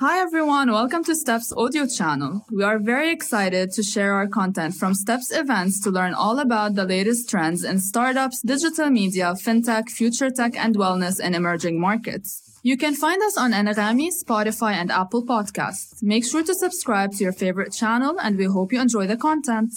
Hi everyone, welcome to Steps audio channel. We are very excited to share our content from Steps events to learn all about the latest trends in startups, digital media, fintech, future tech, and wellness in emerging markets. You can find us on Anghami, Spotify, and Apple Podcasts. Make sure to subscribe to your favorite channel, and we hope you enjoy the content.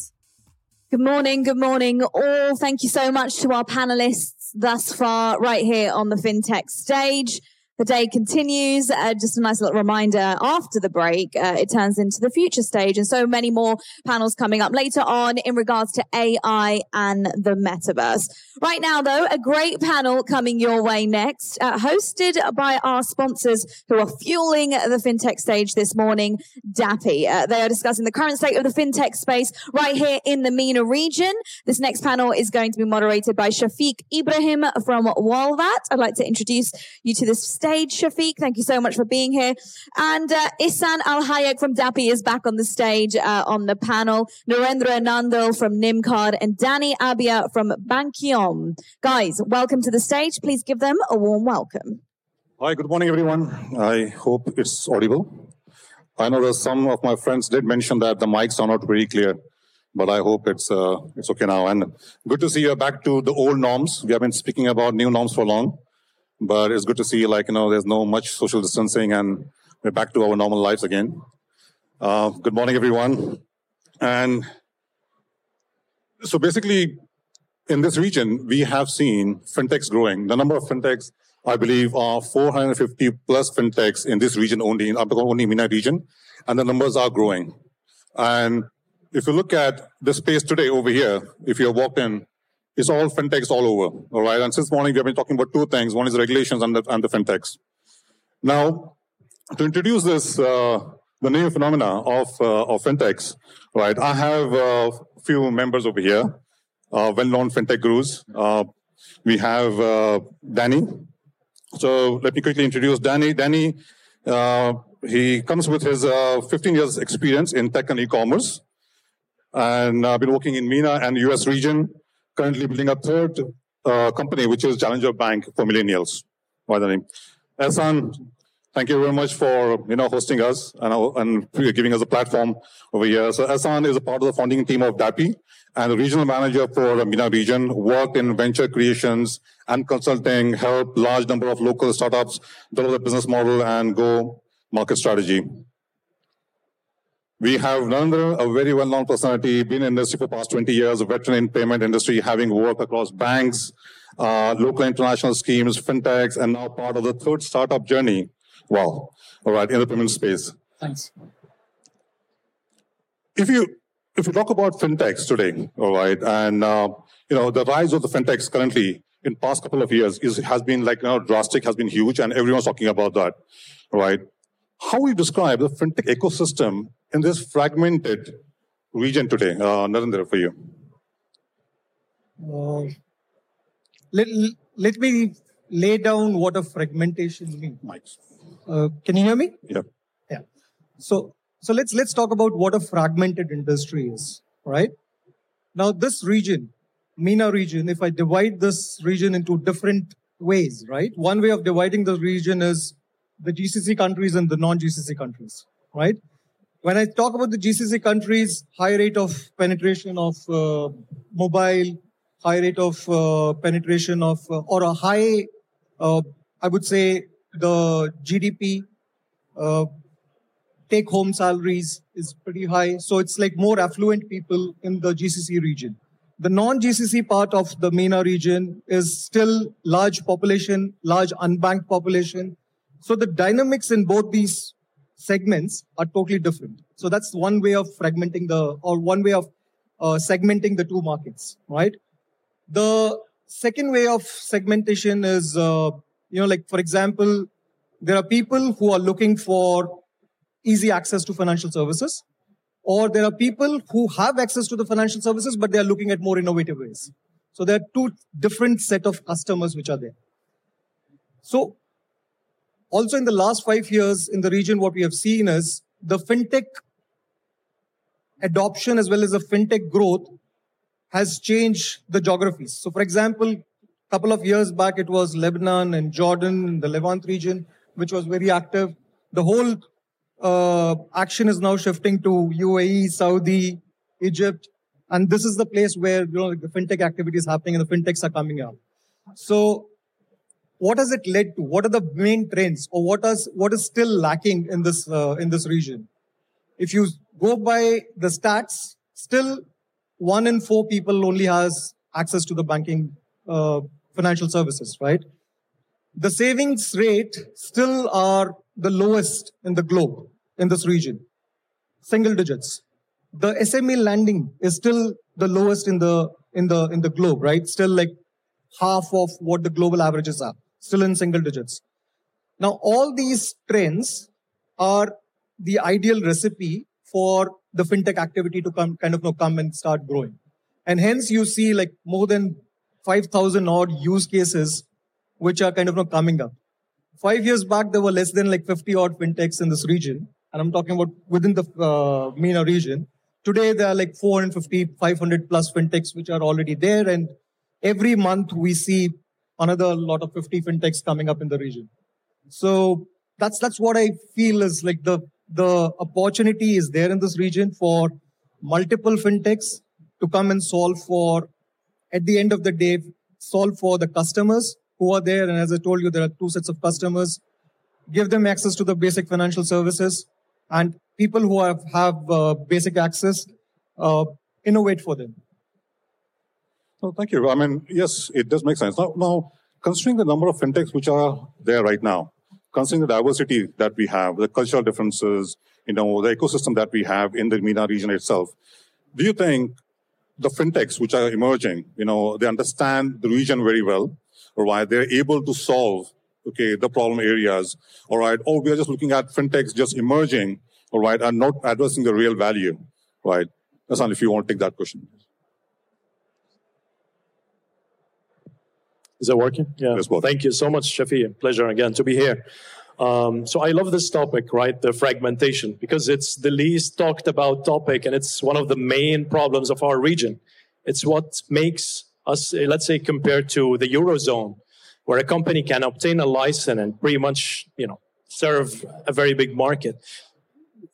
Good morning, good morning, all. Thank you so much to our panelists thus far, right here on the FinTech stage. The day continues. Uh, just a nice little reminder after the break, uh, it turns into the future stage and so many more panels coming up later on in regards to AI and the metaverse. Right now, though, a great panel coming your way next, uh, hosted by our sponsors who are fueling the fintech stage this morning, DAPI. Uh, they are discussing the current state of the fintech space right here in the MENA region. This next panel is going to be moderated by Shafique Ibrahim from Walvat. I'd like to introduce you to this stage stage, Shafique. Thank you so much for being here. And uh, Ihsan Al Hayek from DAPI is back on the stage uh, on the panel. Narendra Nandal from NymCard and Danny Abla from Bankiom. Guys, welcome to the stage. Please give them a warm welcome. Hi, good morning, everyone. I hope it's audible. I know that some of my friends did mention that the mics are not very clear, but I hope it's uh, it's okay now. And good to see you back to the old norms. We have been speaking about new norms for long. But it's good to see, like, you know, there's no much social distancing and we're back to our normal lives again. Uh, good morning, everyone. And so basically, in this region, we have seen fintechs growing. The number of fintechs, I believe, are 450 plus fintechs in this region only, in only MENA region, and the numbers are growing. And if you look at the space today over here, if you walked in, it's all fintechs all over. All right. And since morning, we have been talking about two things. One is regulations and the, and the fintechs. Now, to introduce this, uh, the new phenomena of, uh, of fintechs, right? I have a few members over here, uh, well-known fintech gurus. Uh, we have uh, Danny. So let me quickly introduce Danny. Danny, uh, he comes with his 15 years experience in tech and e-commerce. And I've been working in MENA and US region currently building a third uh, company, which is Challenger Bank for Millennials. By the name, Ihsan, thank you very much for you know hosting us and, and giving us a platform over here. So Ihsan is a part of the founding team of DAPI and the regional manager for the MENA region, worked in venture creations and consulting, helped large number of local startups develop the business model and go market strategy. We have Narendra, a very well-known personality, been in the industry for past 20 years, a veteran in payment industry, having worked across banks, uh, local international schemes, fintechs, and now part of the third startup journey. Wow. All right, in the payment space. Thanks. If you if you talk about fintechs today, all right, and uh, you know the rise of the fintechs currently in past couple of years is has been like you know drastic, has been huge, and everyone's talking about that, right? How would you describe the fintech ecosystem in this fragmented region today, uh, Narendra, for you? Uh, let, let me lay down what a fragmentation means. Uh, can you hear me? Yeah. Yeah. So, so let's let's talk about what a fragmented industry is, right? Now, this region, MENA region, if I divide this region into different ways, right? One way of dividing the region is the GCC countries and the non-GCC countries, right? When I talk about the GCC countries, high rate of penetration of uh, mobile, high rate of uh, penetration of, uh, or a high, uh, I would say, the GDP, uh, take home salaries is pretty high. So it's like more affluent people in the GCC region. The non-GCC part of the MENA region is still large population, large unbanked population. So the dynamics in both these segments are totally different. So that's one way of fragmenting the, or one way of uh, segmenting the two markets, right? The second way of segmentation is, uh, you know, like for example, there are people who are looking for easy access to financial services, or there are people who have access to the financial services, but they are looking at more innovative ways. So there are two different set of customers which are there. So also, in the last five years in the region, what we have seen is the fintech adoption as well as the fintech growth has changed the geographies. So, for example, a couple of years back, it was Lebanon and Jordan, the Levant region, which was very active. The whole uh, action is now shifting to UAE, Saudi, Egypt, and this is the place where you know the fintech activity is happening and the fintechs are coming up. So, what has it led to? What are the main trends, or what is what is still lacking in this uh, in this region? If you go by the stats, still one in four people only has access to the banking uh, financial services, right? The savings rate still are the lowest in the globe in this region, single digits. The SME lending is still the lowest in the in the in the globe, right? Still like half of what the global averages are, still in single digits. Now, all these trends are the ideal recipe for the fintech activity to come kind of you know, come and start growing. And hence you see like more than 5,000 odd use cases which are kind of you know, coming up. Five years back, there were less than like 50 odd fintechs in this region. And I'm talking about within the uh, MENA region. Today, there are like 450, 500 plus fintechs which are already there. And every month we see another lot of 50 fintechs coming up in the region. So that's, that's what I feel is like the, the opportunity is there in this region for multiple fintechs to come and solve for, at the end of the day, solve for the customers who are there. And as I told you, there are two sets of customers. Give them access to the basic financial services and people who have, have uh, basic access, uh, innovate for them. Oh, thank you. I mean, yes, it does make sense. Now, now, considering the number of fintechs which are there right now, considering the diversity that we have, the cultural differences, you know, the ecosystem that we have in the MENA region itself, do you think the fintechs which are emerging, you know, they understand the region very well, or why they're able to solve, okay, the problem areas, all right, or oh, we are just looking at fintechs just emerging, all right, and not addressing the real value, right? Ihsan, if you want to take that question. Is that working? Yeah. Yes, well. Thank you so much, Shafi. Pleasure again to be here. Um, so I love this topic, right? The fragmentation, because it's the least talked about topic and it's one of the main problems of our region. It's what makes us, let's say, compared to the Eurozone, where a company can obtain a license and pretty much, you know, serve a very big market.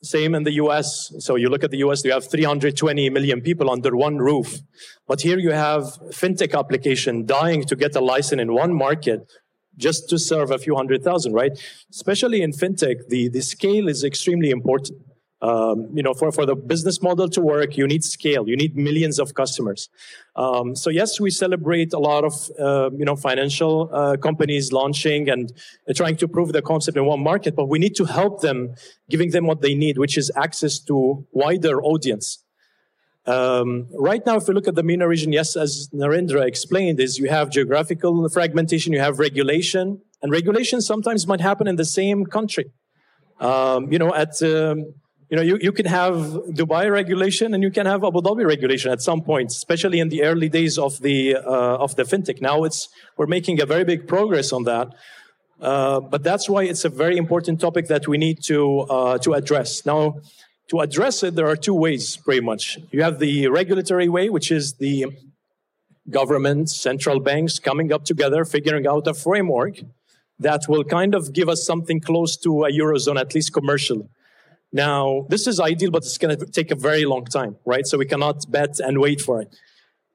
Same in the US. So you look at the US, you have 320 million people under one roof. But here you have fintech application dying to get a license in one market just to serve a few hundred thousand, right? Especially in fintech, the, the scale is extremely important. Um, you know, for, for the business model to work, you need scale. You need millions of customers. Um, so yes, we celebrate a lot of uh, you know financial uh, companies launching and trying to prove the concept in one market, but we need to help them, giving them what they need, which is access to wider audience. Um, right now, if we look at the MENA region, yes, as Narendra explained, is you have geographical fragmentation, you have regulation, and regulation sometimes might happen in the same country. Um, you know, at um, you know, you, you can have Dubai regulation and you can have Abu Dhabi regulation at some point, especially in the early days of the uh, of the fintech. Now it's we're making a very big progress on that. Uh, but that's why it's a very important topic that we need to uh, to address. Now, to address it, there are two ways, pretty much. You have the regulatory way, which is the government, central banks coming up together, figuring out a framework that will kind of give us something close to a eurozone, at least commercially. Now, this is ideal, but it's going to take a very long time, right? So we cannot bet and wait for it.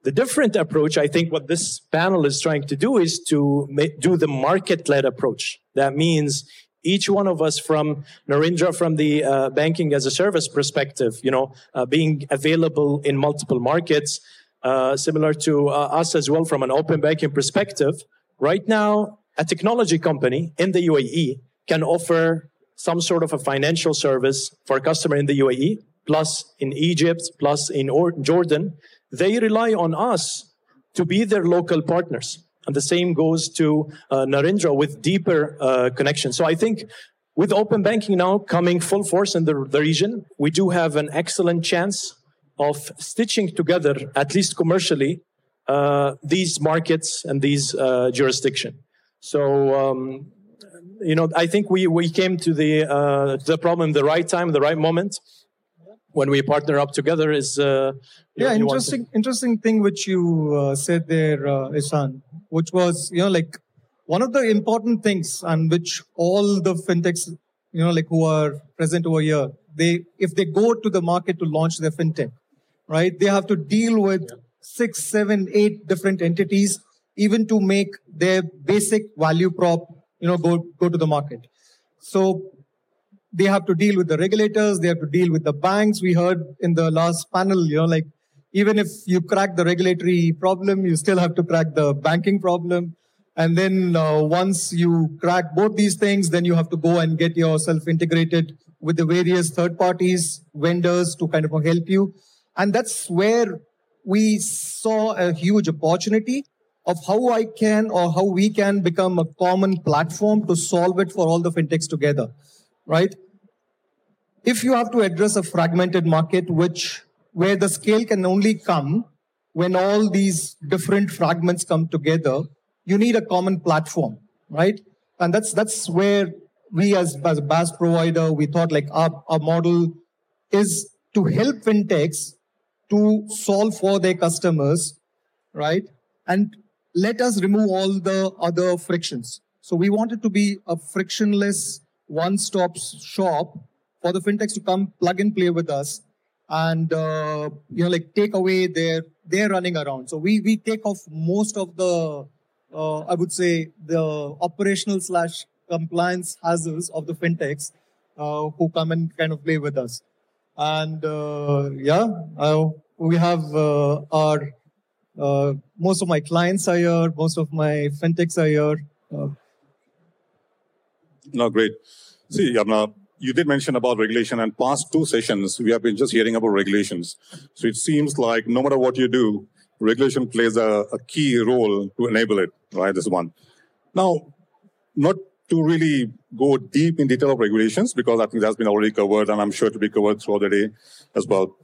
The different approach, I think what this panel is trying to do is to do the market led approach. That means each one of us from Narendra from the uh, banking as a service perspective, you know, uh, being available in multiple markets, uh, similar to uh, us as well from an open banking perspective. Right now, a technology company in the UAE can offer some sort of a financial service for a customer in the UAE, plus in Egypt, plus in Jordan, they rely on us to be their local partners. And the same goes to uh, Narendra with deeper uh, connection. So I think with open banking now coming full force in the, the region, we do have an excellent chance of stitching together, at least commercially, uh, these markets and these uh, jurisdiction. So um, you know, I think we, we came to the, uh, the problem the right time, the right moment when we partner up together is uh, yeah interesting interesting thing which you uh, said there uh, which was you know like one of the important things and which all the fintechs you know, like who are present over here, they if they go to the market to launch their fintech, right, they have to deal with six, seven, eight different entities, even to make their basic value prop, you know, go go to the market. So they have to deal with the regulators, they have to deal with the banks. We heard in the last panel, you know, like even if you crack the regulatory problem, you still have to crack the banking problem. And then uh, once you crack both these things, then you have to go and get yourself integrated with the various third parties, vendors to kind of help you. And that's where we saw a huge opportunity of how I can or how we can become a common platform to solve it for all the fintechs together, right? If you have to address a fragmented market, which where the scale can only come when all these different fragments come together, you need a common platform, right? And that's that's where we as, as a BaaS provider, we thought like our, our model is to help fintechs to solve for their customers, right? And let us remove all the other frictions. So we want it to be a frictionless one-stop shop for the fintechs to come plug and play with us and uh, you know like take away their their running around so we we take off most of the uh, i would say the operational slash compliance hassles of the fintechs uh, who come and kind of play with us and uh, yeah uh, we have uh, most of my clients are here most of my fintechs are here no great see Yamna, you did mention about regulation, and past two sessions we have been just hearing about regulations. So it seems like no matter what you do, regulation plays a, a key role to enable it. Right, this one. Now, not to really go deep in detail of regulations because I think that's been already covered, and I'm sure to be covered throughout the day as well.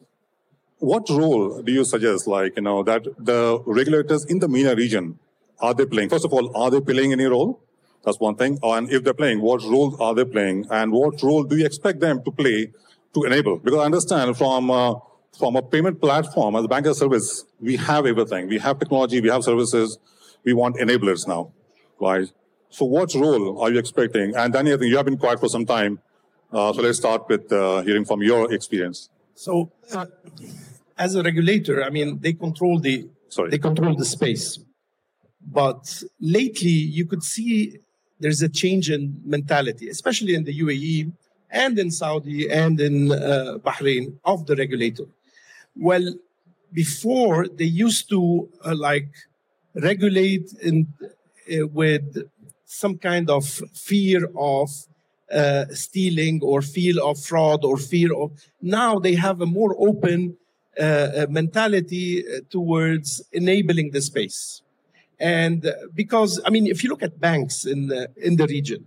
What role do you suggest, like you know, that the regulators in the MENA region are they playing? First of all, are they playing any role? That's one thing. And if they're playing, what role are they playing? And what role do you expect them to play to enable? Because I understand from, uh, from a payment platform as a bank as a service, we have everything. We have technology, we have services. We want enablers now, right? So what role are you expecting? And Danny, I think you have been quiet for some time. Uh, so let's start with uh, hearing from your experience. So, uh, as a regulator, I mean, they control the Sorry. they control the space. But lately, you could see there's a change in mentality, especially in the UAE and in Saudi and in uh, Bahrain of the regulator. Well, before they used to uh, like regulate in, uh, with some kind of fear of uh, stealing or fear of fraud or fear of now they have a more open uh, uh, mentality towards enabling the space and uh, because, I mean, if you look at banks in the, in the region,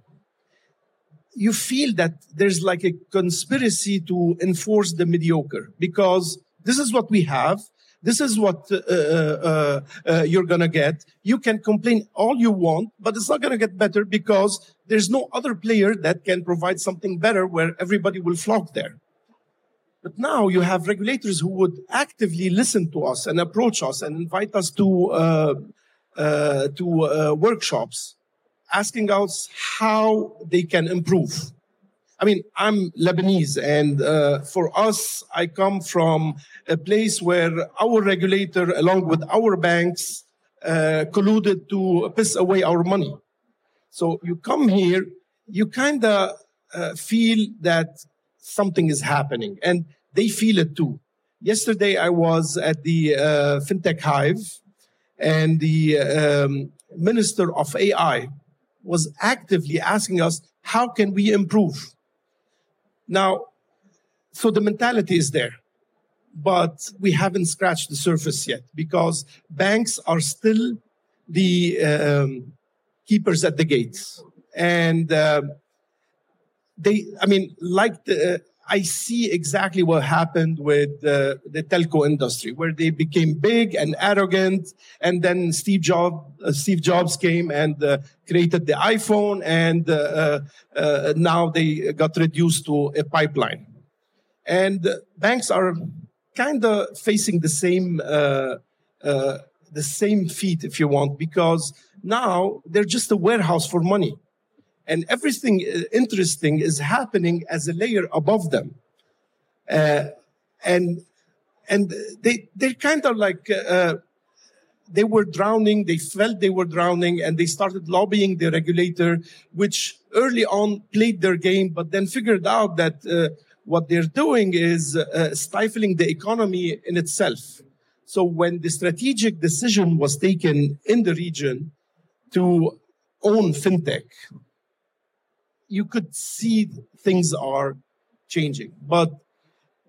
you feel that there's like a conspiracy to enforce the mediocre because this is what we have. This is what uh, uh, uh, you're going to get. You can complain all you want, but it's not going to get better because there's no other player that can provide something better where everybody will flock there. But now you have regulators who would actively listen to us and approach us and invite us to uh, uh, to uh, workshops asking us how they can improve. I mean, I'm Lebanese, and uh, for us, I come from a place where our regulator, along with our banks, uh, colluded to piss away our money. So you come here, you kind of uh, feel that something is happening, and they feel it too. Yesterday, I was at the uh, FinTech Hive, and the um, minister of AI was actively asking us, how can we improve? Now, so the mentality is there, but we haven't scratched the surface yet because banks are still the um, keepers at the gates. And uh, they, I mean, like the, I see exactly what happened with uh, the telco industry, where they became big and arrogant, and then Steve Jobs, uh, Steve Jobs came and uh, created the iPhone, and uh, uh, uh, now they got reduced to a pipeline. And banks are kind of facing the same the same feat, if you want, because now they're just a warehouse for money. And everything uh, interesting is happening as a layer above them. Uh, and and they they're kind of like uh, they were drowning. They felt they were drowning, and they started lobbying the regulator, which early on played their game, but then figured out that uh, what they're doing is uh, stifling the economy in itself. So when the strategic decision was taken in the region to own fintech, you could see things are changing. But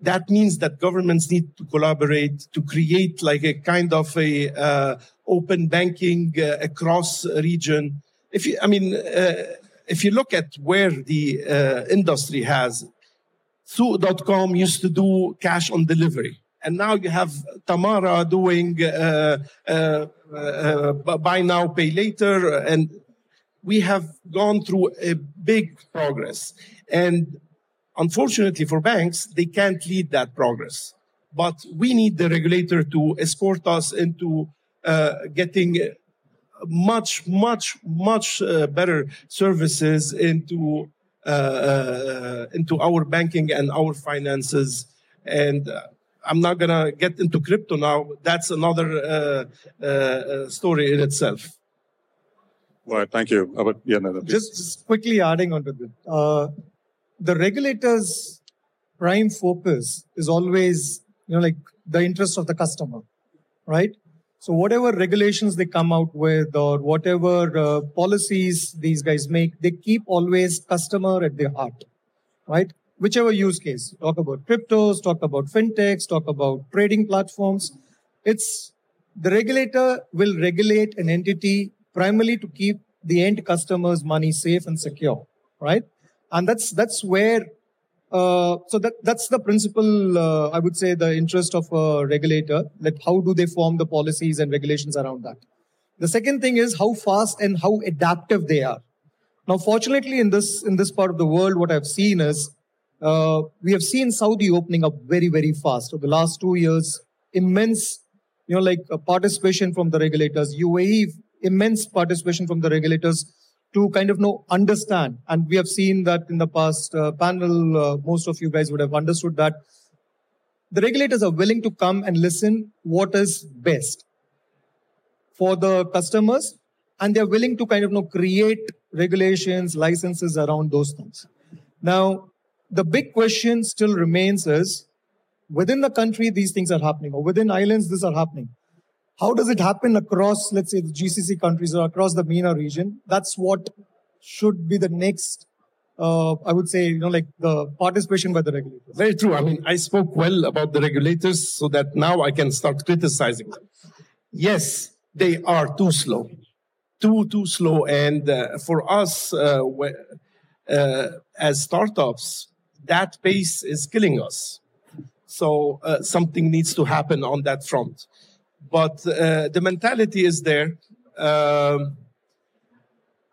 that means that governments need to collaborate to create like a kind of a uh, open banking uh, across region. If you, I mean, uh, if you look at where the uh, industry has, Souq.com used to do cash on delivery. And now you have Tamara doing uh, uh, buy now, pay later. And we have gone through a big progress. And Unfortunately for banks, they can't lead that progress. But we need the regulator to escort us into uh, getting much, much, much uh, better services into uh, uh into our banking and our finances. And uh, I'm not gonna get into crypto now. That's another uh, story in itself. Right, thank you. But yeah, no, just, just, quickly adding on to that the regulator's prime focus is always, you know, like the interest of the customer, right? So whatever regulations they come out with or whatever uh, policies these guys make, they keep always customer at their heart, right? Whichever use case, talk about cryptos, talk about fintechs, talk about trading platforms. It's the regulator will regulate an entity primarily to keep the end customer's money safe and secure, right? and that's that's where uh, so that that's the principal uh, i would say the interest of a regulator like how do they form the policies and regulations around that. The second thing is how fast and how adaptive they are. Now fortunately in this in this part of the world what i've seen is uh, we have seen saudi opening up very very fast. Over the last two years immense you know like uh, participation from the regulators. Uae immense participation from the regulators to kind of know understand. And we have seen that in the past uh, panel uh, most of you guys would have understood that the regulators are willing to come and listen what is best for the customers and they're willing to kind of you know create regulations licenses around those things. Now the big question still remains is within the country these things are happening or within islands these are happening how does it happen across, let's say, the GCC countries or across the MENA region? That's what should be the next, uh, I would say, you know, like the participation by the regulators. Very true. I mean, I spoke well about the regulators so that now I can start criticizing them. Yes, they are too slow, too, too slow. And uh, for us, uh, uh as startups, that pace is killing us. So uh, something needs to happen on that front but uh, the mentality is there. Um,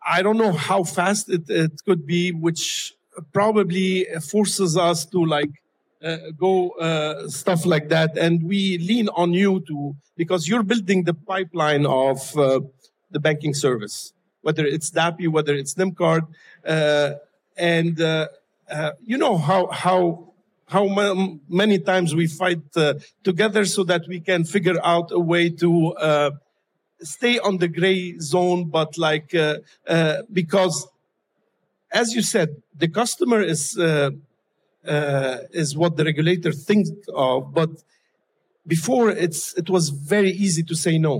I don't know how fast it, it, could be, which probably forces us to like uh, go uh, stuff like that, and we lean on you to because you're building the pipeline of uh, the banking service, whether it's DAPI, whether it's NymCard, uh, and uh, you know how how how many times we fight uh, together so that we can figure out a way to uh, stay on the gray zone, but like uh, uh because, as you said, the customer is uh, uh, is what the regulator thinks of, but before it's it was very easy to say no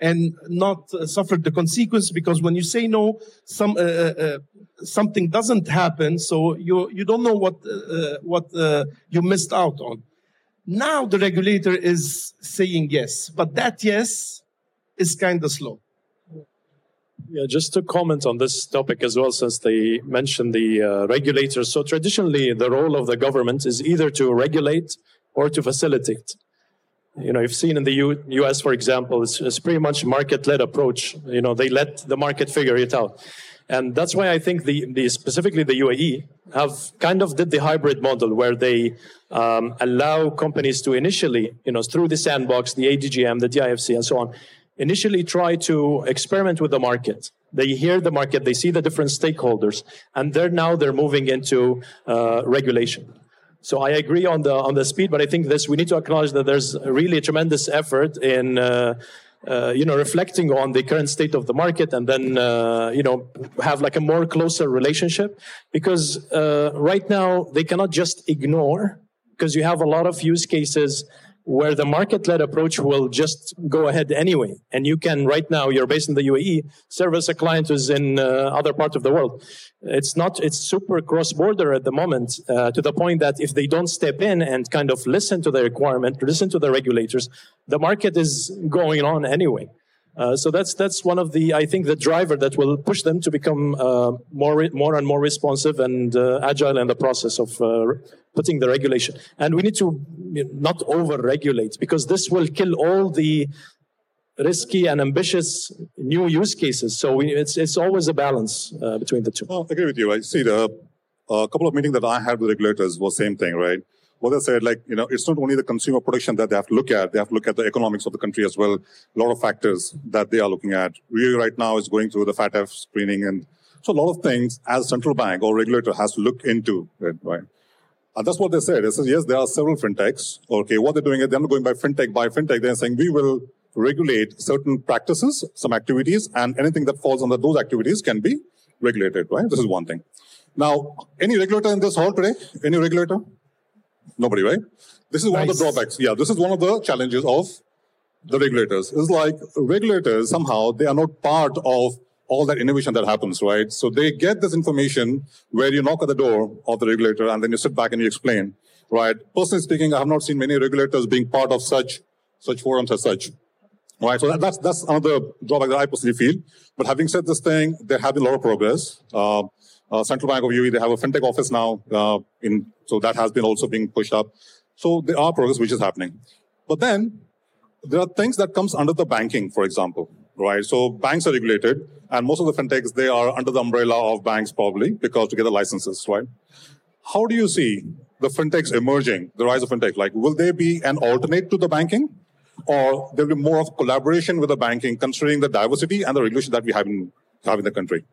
and not uh, suffer the consequence because when you say no some uh, uh, uh something doesn't happen so you you don't know what uh, uh, what you missed out on. Now the regulator is saying yes but that yes is kind of slow. Yeah, just to comment on this topic as well, since they mentioned the uh, regulators. So, traditionally, the role of the government is either to regulate or to facilitate you know, you've seen in the U- US, for example, it's, it's pretty much market-led approach. You know, they let the market figure it out. And that's why I think the, the specifically the UAE have kind of did the hybrid model where they um, allow companies to initially, you know, through the sandbox, the ADGM, the DIFC, and so on, initially try to experiment with the market They hear the market, they see the different stakeholders, and they're now they're moving into uh, regulation. So I agree on the on the speed, but I think this we need to acknowledge that there's really a tremendous effort in. Uh, uh, you know, reflecting on the current state of the market, and then uh, you know have like a more closer relationship, because uh, right now they cannot just ignore, because you have a lot of use cases where the market-led approach will just go ahead anyway. And you can right now, you're based in the UAE, service a client who's in uh, other parts of the world. It's not, it's super cross-border at the moment uh, to the point that if they don't step in and kind of listen to the requirement, listen to the regulators, the market is going on anyway. Uh, so that's that's one of the I think the driver that will push them to become uh, more more and more responsive and uh, agile in the process of uh, putting the regulation. And we need to not over-regulate because this will kill all the risky and ambitious new use cases. So we, it's it's always a balance uh, between the two. Well, I agree with you. I see the a couple of meetings that I had with regulators was same thing, right? What I said, like, you know, it's not only the consumer protection that they have to look at, they have to look at the economics of the country as well. A lot of factors that they are looking at. We right now is going through the FATF screening. And so a lot of things as central bank or regulator has to look into it, right? And that's what they said. They said, yes, there are several fintechs. Okay, what they're doing is they're not going by fintech by fintech. They're saying we will regulate certain practices, some activities, and anything that falls under those activities can be regulated, right? This is one thing. Now, any regulator in this hall today? Any regulator? Nobody, right? This is one nice. of the drawbacks. Yeah, this is one of the challenges of the regulators. It's like regulators somehow they are not part of all that innovation that happens, right? So they get this information where you knock at the door of the regulator and then you sit back and you explain, right? Personally speaking, I have not seen many regulators being part of such such forums as such. Right, so that, that's that's another drawback that I personally feel. But having said this thing, there have been a lot of progress. Uh, uh, Central Bank of UAE, they have a fintech office now. Uh, in so that has been also being pushed up. So there are progress which is happening. But then there are things that comes under the banking, for example, right? So banks are regulated, and most of the fintechs they are under the umbrella of banks probably because to get the licenses, right? How do you see the fintechs emerging, the rise of fintech? Like, will they be an alternate to the banking? Or there'll be more of collaboration with the banking, considering the diversity and the regulation that we have in, have in the country?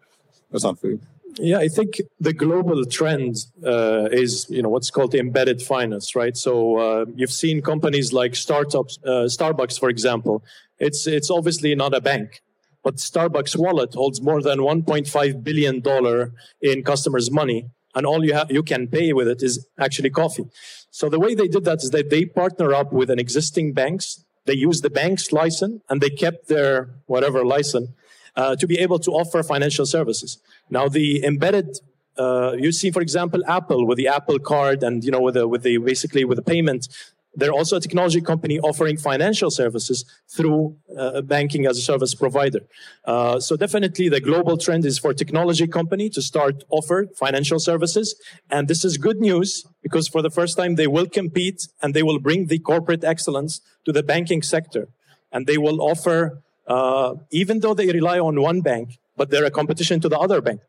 That's not fair. Yeah, I think the global trend uh, is you know what's called embedded finance, right? So uh, you've seen companies like startups, uh, Starbucks, for example. It's it's obviously not a bank, but Starbucks wallet holds more than 1.5 billion dollar in customers' money, and all you have you can pay with it is actually coffee. So the way they did that is that they partner up with an existing banks. They use the bank's license and they kept their whatever license uh, to be able to offer financial services. Now, the embedded uh, you see, for example, Apple with the Apple Card, and you know, with the with the basically with the payment. They're also a technology company offering financial services through uh, banking as a service provider. Uh, so definitely, the global trend is for technology company to start offer financial services, and this is good news because for the first time they will compete and they will bring the corporate excellence to the banking sector, and they will offer uh, even though they rely on one bank, but they're a competition to the other bank.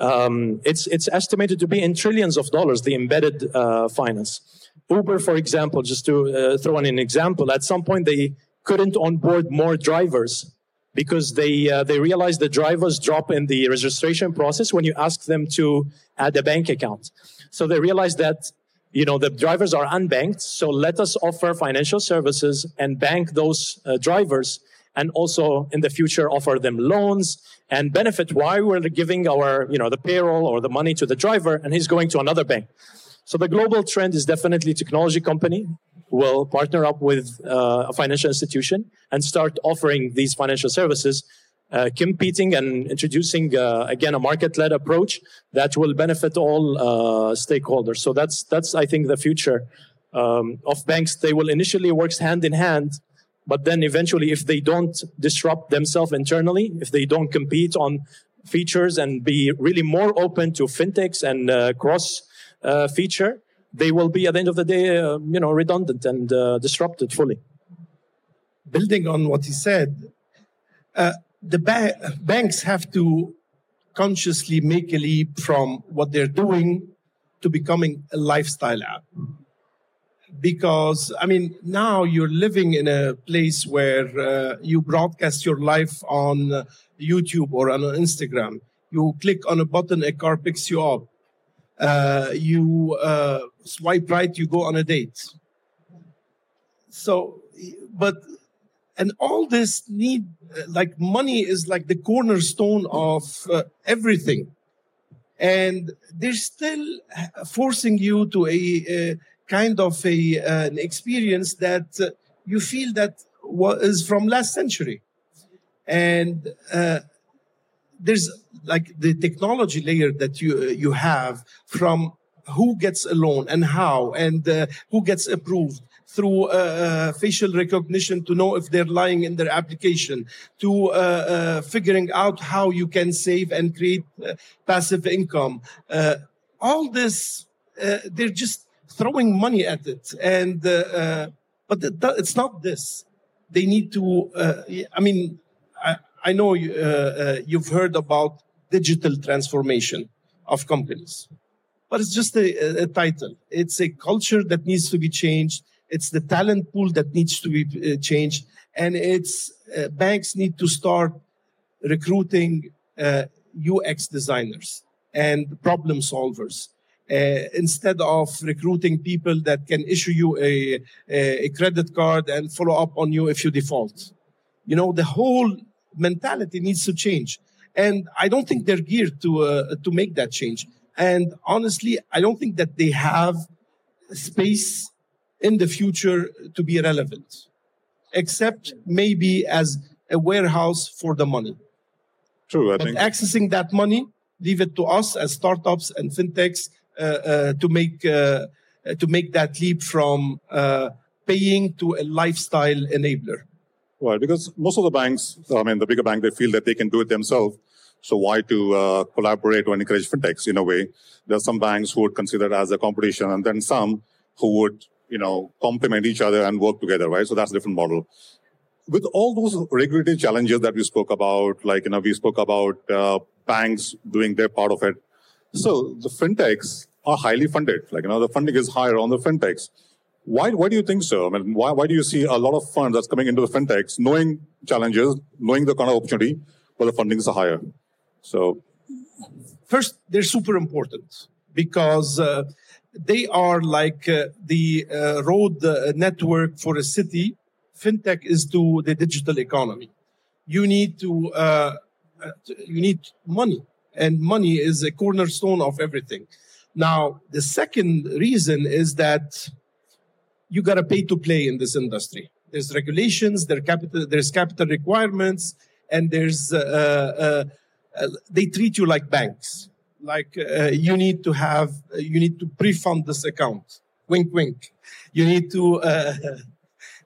Um, it's, it's estimated to be in trillions of dollars, the embedded uh, finance. Uber, for example, just to uh, throw in an example, at some point they couldn't onboard more drivers because they, uh, they realized the drivers drop in the registration process when you ask them to add a bank account. So they realized that you know the drivers are unbanked so let us offer financial services and bank those uh, drivers and also in the future offer them loans and benefit why we're giving our, you know, the payroll or the money to the driver and he's going to another bank. So the global trend is definitely technology company will partner up with uh, a financial institution and start offering these financial services, uh, competing and introducing uh, again a market-led approach that will benefit all uh, stakeholders. So that's that's I think the future um, of banks. They will initially work hand in hand but then eventually, if they don't disrupt themselves internally, if they don't compete on features and be really more open to fintechs and uh, cross uh, feature, they will be at the end of the day, uh, you know, redundant and uh, disrupted fully. Building on what he said, uh, the ba- banks have to consciously make a leap from what they're doing to becoming a lifestyle app because I mean now you're living in a place where uh, you broadcast your life on uh, YouTube or on Instagram. You click on a button, a car picks you up. Uh, you uh, swipe right, you go on a date. So, but and all this need like money is like the cornerstone of uh, everything and they're still forcing you to a, a kind of a an experience that uh, you feel that from last century and uh, there's like the technology layer that you you have from who gets a loan and how and uh, who gets approved through uh, uh, facial recognition to know if they're lying in their application, to uh, uh figuring out how you can save and create uh, passive income. Uh, all this, they're just throwing money at it. And, but it's not this. They need to, I mean, I, I know you've heard about digital transformation of companies but it's just a, a, title. It's a culture that needs to be changed. It's the talent pool that needs to be uh, changed, and it's uh, banks need to start recruiting uh, UX designers and problem solvers. Uh, instead of recruiting people that can issue you a, a, credit card and follow up on you if you default. You know, the whole mentality needs to change. And I don't think they're geared to, uh, to make that change. And honestly, I don't think that they have space in the future to be relevant, except maybe as a warehouse for the money. True. I but think accessing that money, leave it to us as startups and fintechs to make uh, to make that leap from uh, paying to a lifestyle enabler. Right, because most of the banks, I mean, the bigger bank, they feel that they can do it themselves. So why to uh, collaborate or encourage fintechs in a way? There are some banks who would consider it as a competition, and then some who would you know, complement each other and work together, right? So that's a different model. With all those regulatory challenges that we spoke about, like, you know, we spoke about uh, banks doing their part of it. So the fintechs are highly funded. Like, you know, the funding is higher on the fintechs. Why, why do you think so? I mean, why, why do you see a lot of funds that's coming into the fintechs, knowing challenges, knowing the kind of opportunity, but the funding is higher? So, first, they're super important because uh, they are like uh, the uh, road uh, network for a city. Fintech is to the digital economy. You need to uh, uh, you need money, and money is a cornerstone of everything. Now, the second reason is that you got to pay to play in this industry. There's regulations, there capital, there's capital requirements, and there's uh, they treat you like banks like uh, you need to have uh, you need to pre-fund this account wink wink you need to uh, uh, uh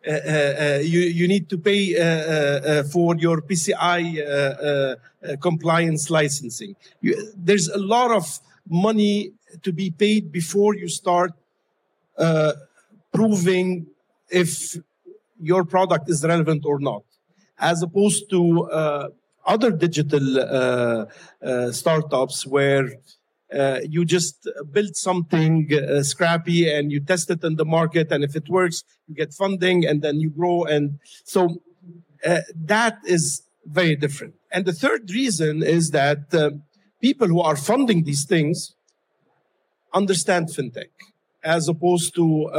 Uh, uh, uh, you, you need to pay uh, for your PCI compliance licensing. You, there's a lot of money to be paid before you start proving if your product is relevant or not, as opposed to other digital uh, uh, startups where uh, you just build something uh, scrappy and you test it in the market and if it works you get funding and then you grow and so uh, that is very different. And the third reason is that uh, people who are funding these things understand fintech as opposed to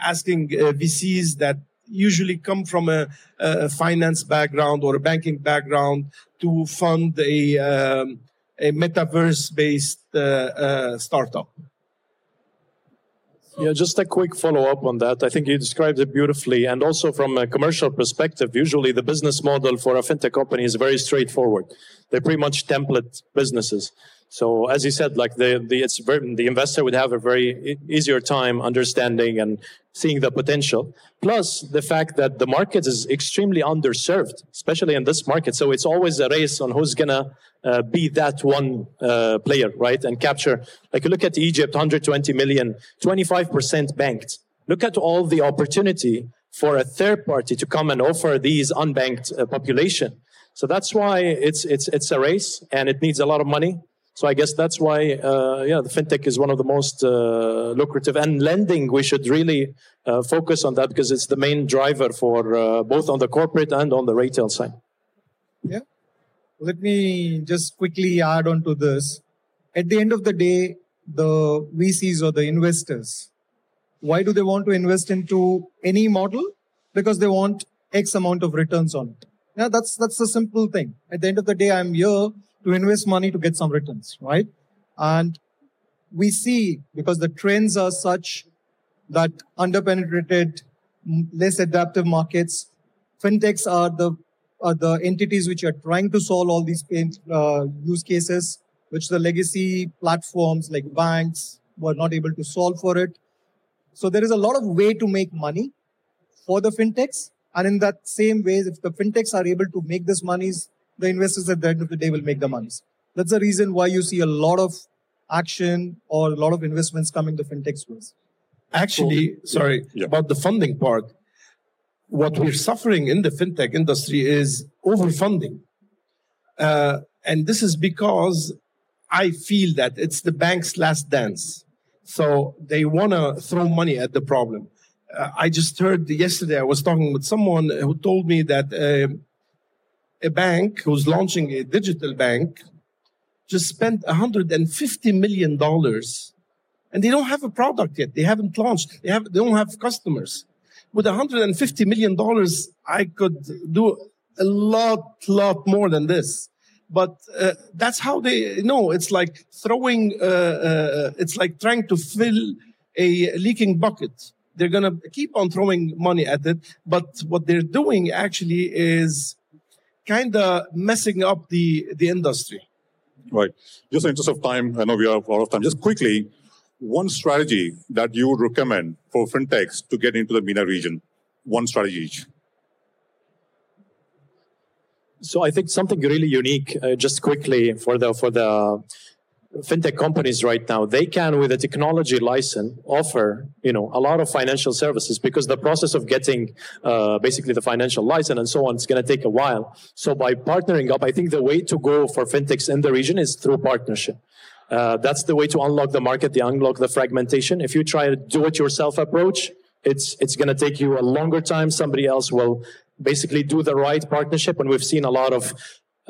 asking vcs that usually come from a, a, finance background or a banking background to fund a, um, a metaverse based uh, uh, startup. Yeah, just a quick follow up on that. I think you described it beautifully. And also from a commercial perspective, usually the business model for a fintech company is very straightforward. They're pretty much template businesses. So as you said, like the the it's very, the investor would have a very easier time understanding and seeing the potential. Plus the fact that the market is extremely underserved, especially in this market. So it's always a race on who's gonna uh, be that one uh, player, right? And capture. Like you look at Egypt, 120 million, 25% banked. Look at all the opportunity for a third party to come and offer these unbanked uh, population. So that's why it's it's it's a race and it needs a lot of money so I guess that's why, uh, yeah, the fintech is one of the most uh, lucrative. And lending, we should really uh, focus on that because it's the main driver for uh, both on the corporate and on the retail side. Yeah. let me just quickly add on to this. At the end of the day, the VCs or the investors, why do they want to invest into any model? Because they want X amount of returns on it. Yeah, that's that's the simple thing. At the end of the day, I'm here to invest money to get some returns, right? And we see because the trends are such that underpenetrated, less adaptive markets, fintechs are the are the entities which are trying to solve all these pain, uh, use cases, which the legacy platforms like banks were not able to solve for it. So there is a lot of way to make money for the fintechs. And in that same way, if the fintechs are able to make this monies, the investors at the end of the day will make the monies. That's the reason why you see a lot of action or a lot of investments coming to fintech space. Actually, sorry, yeah. about the funding part, what we're suffering in the fintech industry is overfunding. Uh, and this is because I feel that it's the bank's last dance. So they want to throw money at the problem. I just heard yesterday, I was talking with someone who told me that uh, a bank who's launching a digital bank just spent $150 million and they don't have a product yet. They haven't launched. They have, they don't have customers with 150 million dollars, I could do a lot, lot more than this. But uh, that's how they know. It's like throwing. Uh, uh, it's like trying to fill a leaking bucket. They're gonna keep on throwing money at it, but what they're doing actually is kind of messing up the the industry. Right. Just in interest of time, I know we are out of time. Just quickly, one strategy that you would recommend for fintechs to get into the MENA region? One strategy each. So I think something really unique, uh, just quickly for the for the fintech companies right now, they can with a technology license offer you know a lot of financial services because the process of getting uh, basically the financial license and so on is going to take a while. So by partnering up, I think the way to go for fintechs in the region is through partnership. Uh, that's the way to unlock the market, the unlock the fragmentation. If you try a do-it-yourself approach, it's it's going to take you a longer time. Somebody else will basically do the right partnership, and we've seen a lot of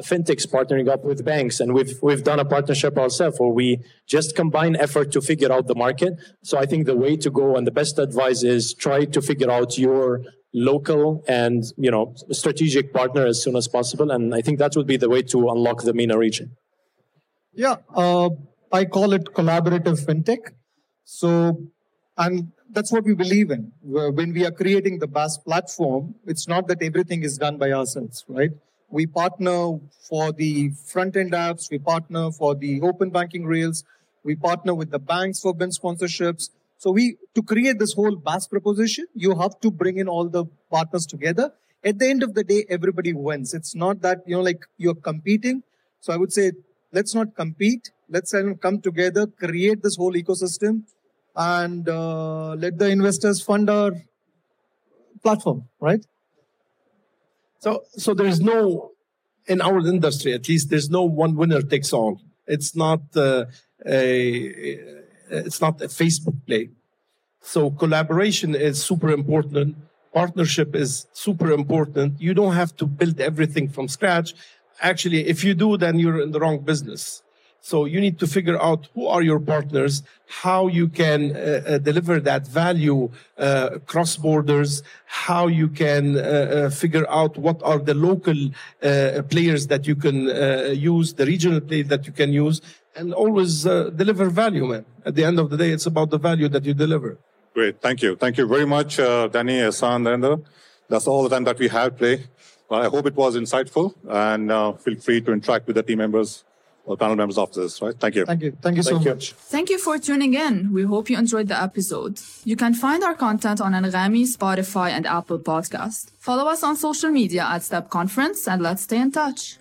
fintechs partnering up with banks, and we've we've done a partnership ourselves where we just combine effort to figure out the market. So I think the way to go and the best advice is try to figure out your local and you know strategic partner as soon as possible, and I think that would be the way to unlock the MENA region. Yeah, uh, I call it collaborative fintech. So, and that's what we believe in. When we are creating the BaaS platform, it's not that everything is done by ourselves, right? We partner for the front end apps, we partner for the open banking rails, we partner with the banks for BIN sponsorships. So we to create this whole BaaS proposition, you have to bring in all the partners together. At the end of the day, everybody wins. It's not that you know like you're competing. So I would say let's not compete let's come together, create this whole ecosystem, and uh, let the investors fund our platform, right? So, so there's no, in our industry at least, there's no one winner takes all. It's not uh, a, it's not a Facebook play. So collaboration is super important. Partnership is super important. You don't have to build everything from scratch. Actually, if you do, then you're in the wrong business. So you need to figure out who are your partners, how you can uh, uh, deliver that value uh, cross borders, how you can uh, uh, figure out what are the local uh, players that you can use, the regional players that you can use, and always deliver value, man. At the end of the day, it's about the value that you deliver. Great, thank you. Thank you very much, Danny, Ihsan, Narendra. That's all the time that we have today. I hope it was insightful, and feel free to interact with the team members all panel members of this, right? Thank you. Thank you. Thank you so Thank much. You. Thank you for tuning in. We hope you enjoyed the episode. You can find our content on Anghami, Spotify, and Apple Podcast. Follow us on social media at Step Conference and let's stay in touch.